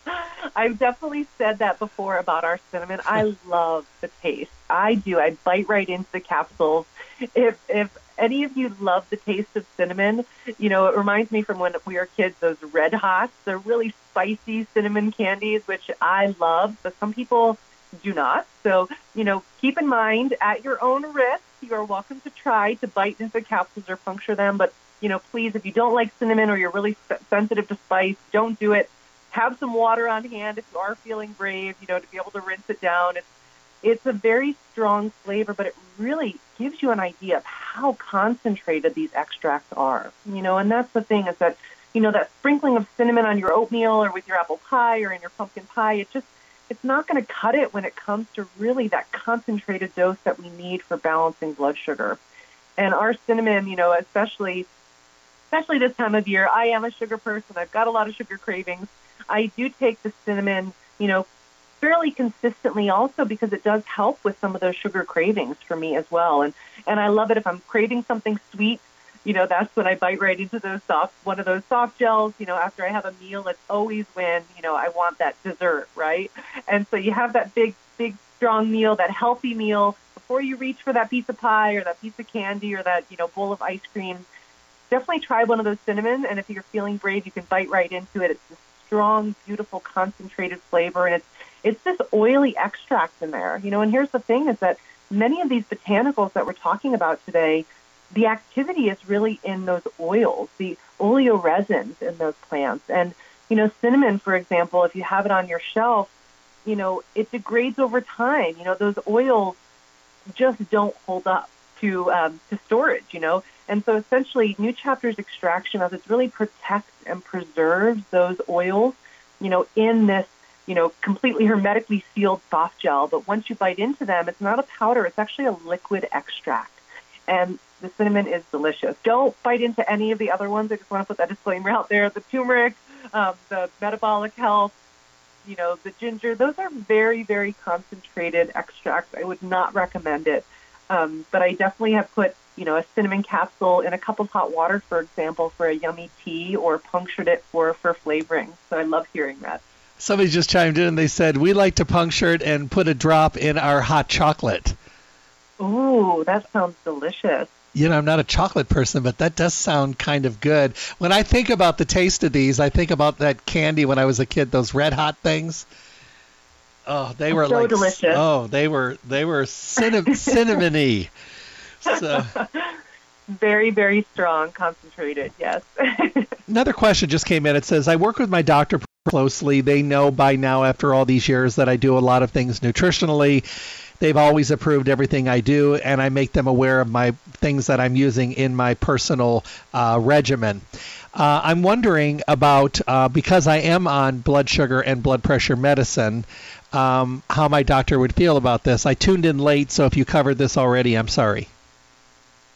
I've definitely said that before about our cinnamon. I love the taste. I do. I bite right into the capsules. If if any of you love the taste of cinnamon, you know, it reminds me from when we were kids, those red hots. They're really spicy cinnamon candies, which I love, but some people do not. So, you know, keep in mind at your own risk, you are welcome to try to bite into the capsules or puncture them. But, you know, please, if you don't like cinnamon or you're really sensitive to spice, don't do it have some water on hand if you are feeling brave, you know, to be able to rinse it down. It's it's a very strong flavor, but it really gives you an idea of how concentrated these extracts are. You know, and that's the thing is that, you know, that sprinkling of cinnamon on your oatmeal or with your apple pie or in your pumpkin pie, it just it's not going to cut it when it comes to really that concentrated dose that we need for balancing blood sugar. And our cinnamon, you know, especially especially this time of year, I am a sugar person. I've got a lot of sugar cravings. I do take the cinnamon, you know, fairly consistently also because it does help with some of those sugar cravings for me as well. And and I love it if I'm craving something sweet, you know, that's when I bite right into those soft one of those soft gels, you know, after I have a meal, it's always when, you know, I want that dessert, right? And so you have that big, big strong meal, that healthy meal before you reach for that piece of pie or that piece of candy or that, you know, bowl of ice cream. Definitely try one of those cinnamon and if you're feeling brave you can bite right into it. It's this strong, beautiful, concentrated flavor, and it's it's this oily extract in there. You know, and here's the thing: is that many of these botanicals that we're talking about today, the activity is really in those oils, the oleoresins in those plants, and you know, cinnamon, for example, if you have it on your shelf, you know, it degrades over time. You know, those oils just don't hold up to um, to storage. You know, and so essentially, New Chapter's extraction methods really protects and preserves those oils, you know, in this, you know, completely hermetically sealed soft gel. But once you bite into them, it's not a powder, it's actually a liquid extract. And the cinnamon is delicious. Don't bite into any of the other ones. I just want to put that disclaimer out there. The turmeric, um, the metabolic health, you know, the ginger, those are very, very concentrated extracts. I would not recommend it. Um, but I definitely have put you know, a cinnamon capsule in a cup of hot water, for example, for a yummy tea, or punctured it for for flavoring. So I love hearing that. Somebody just chimed in and they said we like to puncture it and put a drop in our hot chocolate. Ooh, that sounds delicious. You know, I'm not a chocolate person, but that does sound kind of good. When I think about the taste of these, I think about that candy when I was a kid, those red hot things. Oh, they were so like delicious. Oh, they were they were cinnamon cinnamony. So. very, very strong, concentrated, yes. Another question just came in. It says, I work with my doctor closely. They know by now, after all these years, that I do a lot of things nutritionally. They've always approved everything I do, and I make them aware of my things that I'm using in my personal uh, regimen. Uh, I'm wondering about uh, because I am on blood sugar and blood pressure medicine, um, how my doctor would feel about this. I tuned in late, so if you covered this already, I'm sorry.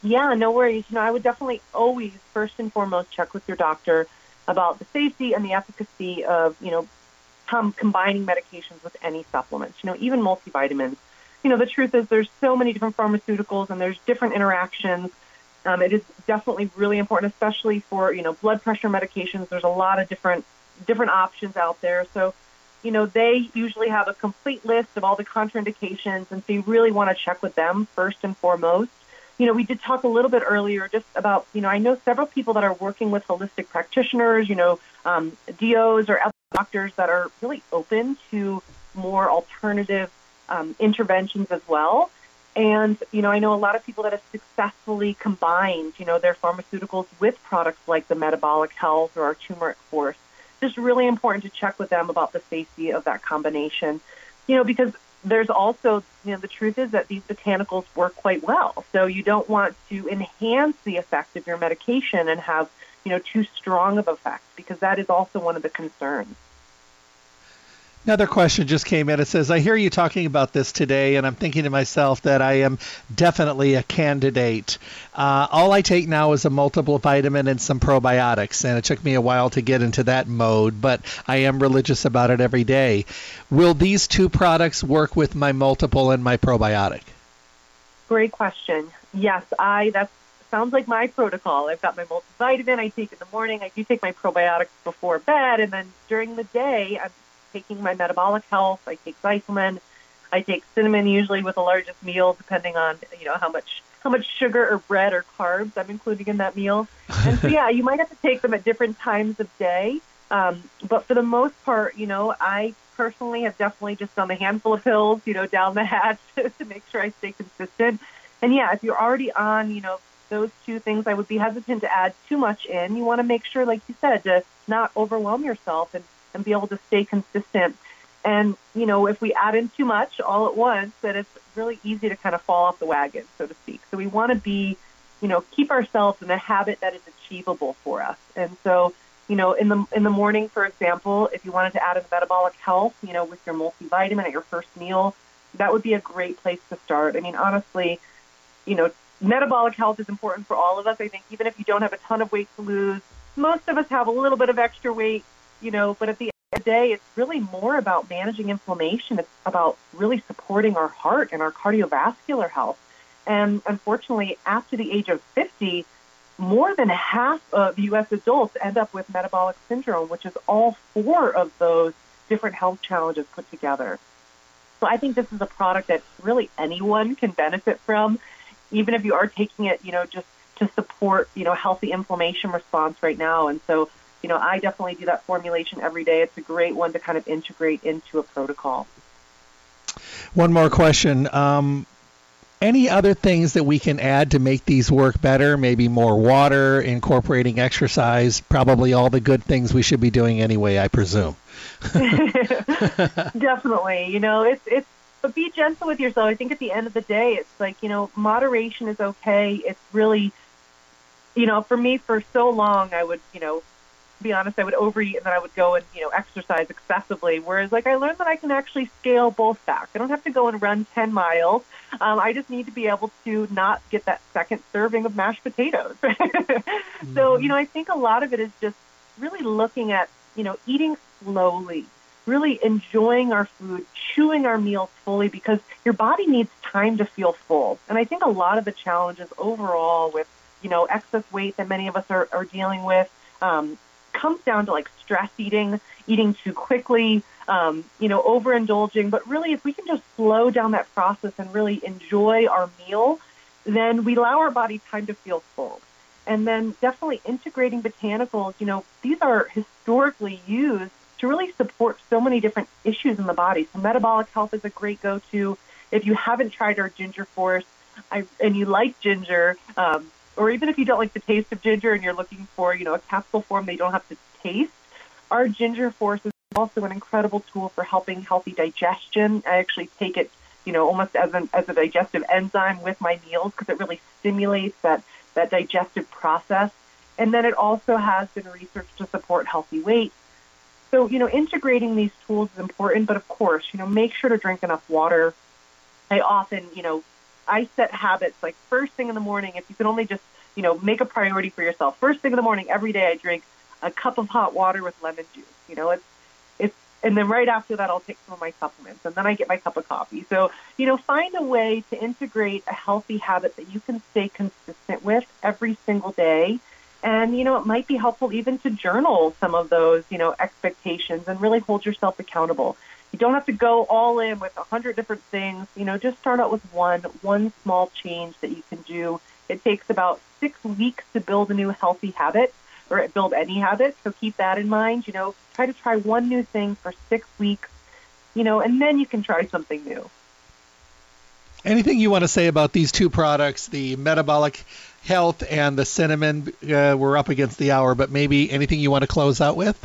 Yeah, no worries. You know, I would definitely always, first and foremost, check with your doctor about the safety and the efficacy of, you know, com- combining medications with any supplements, you know, even multivitamins. You know, the truth is there's so many different pharmaceuticals and there's different interactions. Um, it is definitely really important, especially for, you know, blood pressure medications. There's a lot of different different options out there. So, you know, they usually have a complete list of all the contraindications, and so you really want to check with them first and foremost you know, we did talk a little bit earlier just about, you know, I know several people that are working with holistic practitioners, you know, um, DOs or other doctors that are really open to more alternative um, interventions as well. And, you know, I know a lot of people that have successfully combined, you know, their pharmaceuticals with products like the metabolic health or our turmeric force. Just really important to check with them about the safety of that combination. You know, because there's also, you know, the truth is that these botanicals work quite well. So you don't want to enhance the effect of your medication and have, you know, too strong of effect because that is also one of the concerns. Another question just came in. It says, I hear you talking about this today, and I'm thinking to myself that I am definitely a candidate. Uh, all I take now is a multiple vitamin and some probiotics, and it took me a while to get into that mode, but I am religious about it every day. Will these two products work with my multiple and my probiotic? Great question. Yes, I that sounds like my protocol. I've got my multivitamin I take in the morning. I do take my probiotics before bed, and then during the day, I'm taking my metabolic health. I take Zyflamend. I take cinnamon usually with the largest meal, depending on you know how much how much sugar or bread or carbs I'm including in that meal. And so yeah, you might have to take them at different times of day. Um, but for the most part, you know, I personally have definitely just done a handful of pills, you know, down the hatch to make sure I stay consistent. And yeah, if you're already on, you know, those two things, I would be hesitant to add too much in. You want to make sure, like you said, to not overwhelm yourself and and be able to stay consistent. And, you know, if we add in too much all at once, then it's really easy to kind of fall off the wagon, so to speak. So we want to be, you know, keep ourselves in a habit that is achievable for us. And so, you know, in the in the morning, for example, if you wanted to add in metabolic health, you know, with your multivitamin at your first meal, that would be a great place to start. I mean, honestly, you know, metabolic health is important for all of us. I think even if you don't have a ton of weight to lose, most of us have a little bit of extra weight you know, but at the end of the day, it's really more about managing inflammation. It's about really supporting our heart and our cardiovascular health. And unfortunately, after the age of 50, more than half of U.S. adults end up with metabolic syndrome, which is all four of those different health challenges put together. So I think this is a product that really anyone can benefit from, even if you are taking it, you know, just to support, you know, healthy inflammation response right now. And so you know, I definitely do that formulation every day. It's a great one to kind of integrate into a protocol. One more question. Um, any other things that we can add to make these work better? Maybe more water, incorporating exercise, probably all the good things we should be doing anyway, I presume. Definitely. You know, it's it's but be gentle with yourself. I think at the end of the day, it's like, you know, moderation is okay. It's really you know, for me for so long I would, you know, to be honest, I would overeat and then I would go and you know exercise excessively. Whereas like I learned that I can actually scale both back. I don't have to go and run 10 miles. Um, I just need to be able to not get that second serving of mashed potatoes. mm-hmm. So you know, I think a lot of it is just really looking at you know eating slowly, really enjoying our food, chewing our meals fully because your body needs time to feel full. And I think a lot of the challenges overall with you know excess weight that many of us are, are dealing with um, comes down to like stress eating, eating too quickly, um, you know, overindulging. But really, if we can just slow down that process and really enjoy our meal, then we allow our body time to feel full. And then definitely integrating botanicals, you know, these are historically used to really support so many different issues in the body. So metabolic health is a great go-to. If you haven't tried our Ginger Force I, and you like ginger, um, or even if you don't like the taste of ginger and you're looking for, you know, a capsule form they don't have to taste, our Ginger Force is also an incredible tool for helping healthy digestion. I actually take it, you know, almost as an as a digestive enzyme with my meals because it really stimulates that that digestive process. And then it also has been researched to support healthy weight. So, you know, integrating these tools is important, but of course, you know, make sure to drink enough water. I often, you know, I set habits like first thing in the morning. If you can only just you know make a priority for yourself. First thing in the morning, every day I drink a cup of hot water with lemon juice. You know, it's it's and then right after that I'll take some of my supplements and then I get my cup of coffee. So, you know, find a way to integrate a healthy habit that you can stay consistent with every single day. And, you know, it might be helpful even to journal some of those, you know, expectations and really hold yourself accountable. You don't have to go all in with a hundred different things. You know, just start out with one, one small change that you can do. It takes about six weeks to build a new healthy habit or build any habit. So keep that in mind. You know, try to try one new thing for six weeks, you know, and then you can try something new. Anything you want to say about these two products, the metabolic health and the cinnamon? Uh, we're up against the hour, but maybe anything you want to close out with?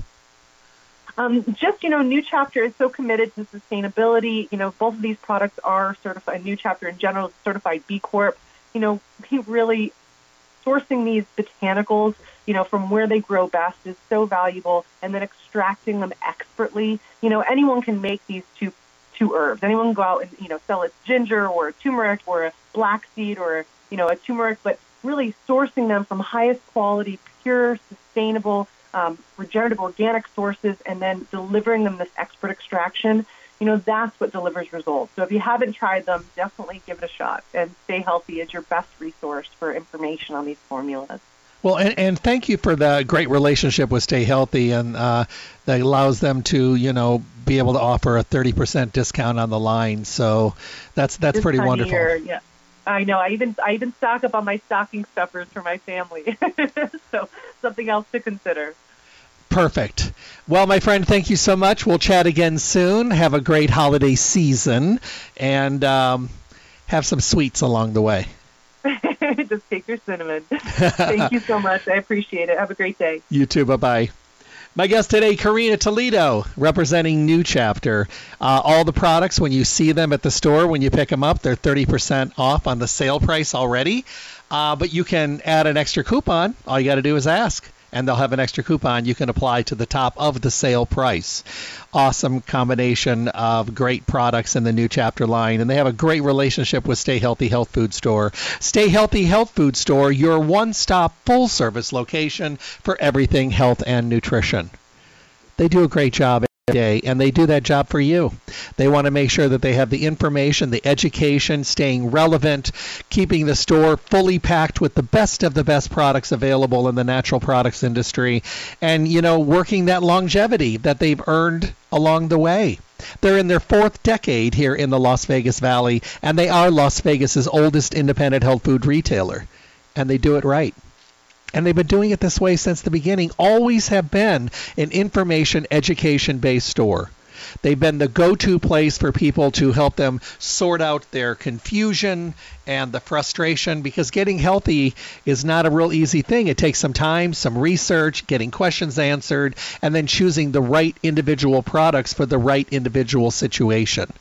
Um, just, you know, New Chapter is so committed to sustainability. You know, both of these products are certified, New Chapter in general certified B Corp. You know, we really sourcing these botanicals, you know, from where they grow best is so valuable, and then extracting them expertly. You know, anyone can make these two two herbs. Anyone can go out and you know sell a ginger or a turmeric or a black seed or you know a turmeric, but really sourcing them from highest quality, pure, sustainable, um, regenerative, organic sources, and then delivering them this expert extraction you know, that's what delivers results. So if you haven't tried them, definitely give it a shot. And Stay Healthy is your best resource for information on these formulas. Well, and, and thank you for the great relationship with Stay Healthy, and uh, that allows them to, you know, be able to offer a 30% discount on the line. So that's that's this pretty wonderful. Year, yeah. I know. I even I even stock up on my stocking stuffers for my family. so something else to consider. Perfect. Well, my friend, thank you so much. We'll chat again soon. Have a great holiday season and um, have some sweets along the way. Just take your cinnamon. thank you so much. I appreciate it. Have a great day. You too. Bye bye. My guest today, Karina Toledo, representing New Chapter. Uh, all the products, when you see them at the store, when you pick them up, they're 30% off on the sale price already. Uh, but you can add an extra coupon. All you got to do is ask and they'll have an extra coupon you can apply to the top of the sale price. Awesome combination of great products in the new chapter line, and they have a great relationship with Stay Healthy Health Food Store. Stay Healthy Health Food Store, your one stop full service location for everything health and nutrition. They do a great job day and they do that job for you. They want to make sure that they have the information, the education, staying relevant, keeping the store fully packed with the best of the best products available in the natural products industry and you know working that longevity that they've earned along the way. They're in their fourth decade here in the Las Vegas Valley and they are Las Vegas's oldest independent health food retailer and they do it right and they've been doing it this way since the beginning, always have been an information education based store. They've been the go to place for people to help them sort out their confusion and the frustration because getting healthy is not a real easy thing. It takes some time, some research, getting questions answered, and then choosing the right individual products for the right individual situation.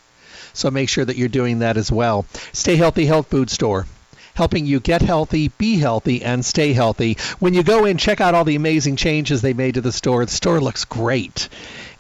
So make sure that you're doing that as well. Stay Healthy Health Food Store helping you get healthy, be healthy, and stay healthy. When you go in, check out all the amazing changes they made to the store. The store looks great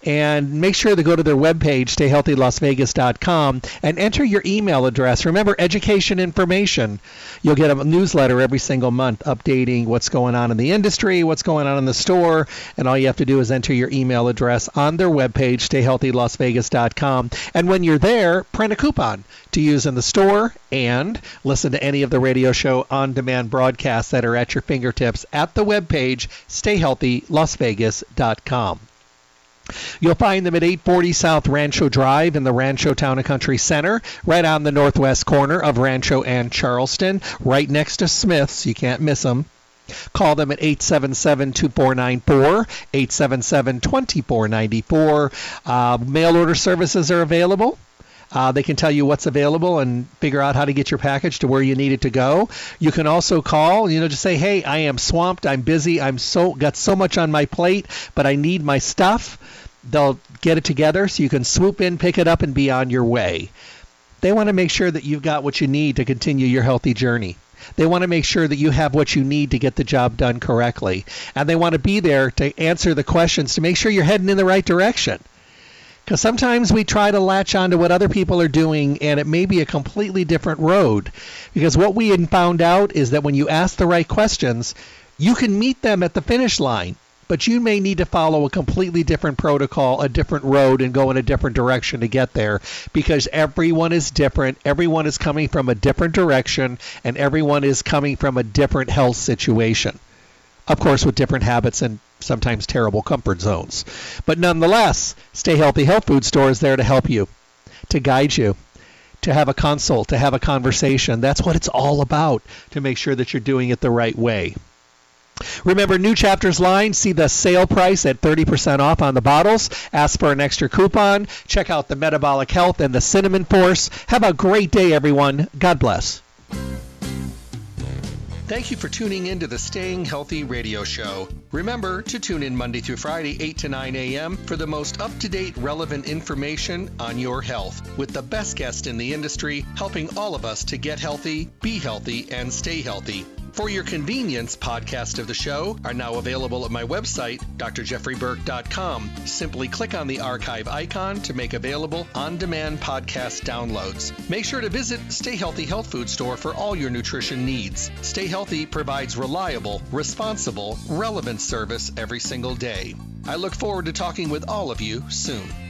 and make sure to go to their webpage, stayhealthylasvegas.com, and enter your email address. Remember, education information. You'll get a newsletter every single month updating what's going on in the industry, what's going on in the store, and all you have to do is enter your email address on their webpage, stayhealthylasvegas.com. And when you're there, print a coupon to use in the store and listen to any of the radio show on demand broadcasts that are at your fingertips at the webpage, stayhealthylasvegas.com. You'll find them at 840 South Rancho Drive in the Rancho Town and Country Center, right on the northwest corner of Rancho and Charleston, right next to Smith's. You can't miss them. Call them at 877-2494, 877-2494. Uh, mail order services are available. Uh, they can tell you what's available and figure out how to get your package to where you need it to go. You can also call, you know, just say, "Hey, I am swamped. I'm busy. I'm so got so much on my plate, but I need my stuff." They'll get it together so you can swoop in, pick it up, and be on your way. They want to make sure that you've got what you need to continue your healthy journey. They want to make sure that you have what you need to get the job done correctly. And they want to be there to answer the questions to make sure you're heading in the right direction. Because sometimes we try to latch on to what other people are doing, and it may be a completely different road. Because what we had found out is that when you ask the right questions, you can meet them at the finish line, but you may need to follow a completely different protocol, a different road, and go in a different direction to get there. Because everyone is different, everyone is coming from a different direction, and everyone is coming from a different health situation of course, with different habits and sometimes terrible comfort zones. But nonetheless, Stay Healthy Health Food Store is there to help you, to guide you, to have a consult, to have a conversation. That's what it's all about, to make sure that you're doing it the right way. Remember, new chapters line, see the sale price at 30% off on the bottles. Ask for an extra coupon. Check out the Metabolic Health and the Cinnamon Force. Have a great day, everyone. God bless. Thank you for tuning in to the Staying Healthy radio show. Remember to tune in Monday through Friday, 8 to 9 a.m., for the most up to date, relevant information on your health, with the best guest in the industry helping all of us to get healthy, be healthy, and stay healthy. For your convenience, podcasts of the show are now available at my website, drjeffreyburke.com. Simply click on the archive icon to make available on demand podcast downloads. Make sure to visit Stay Healthy Health Food Store for all your nutrition needs. Stay Healthy provides reliable, responsible, relevant service every single day. I look forward to talking with all of you soon.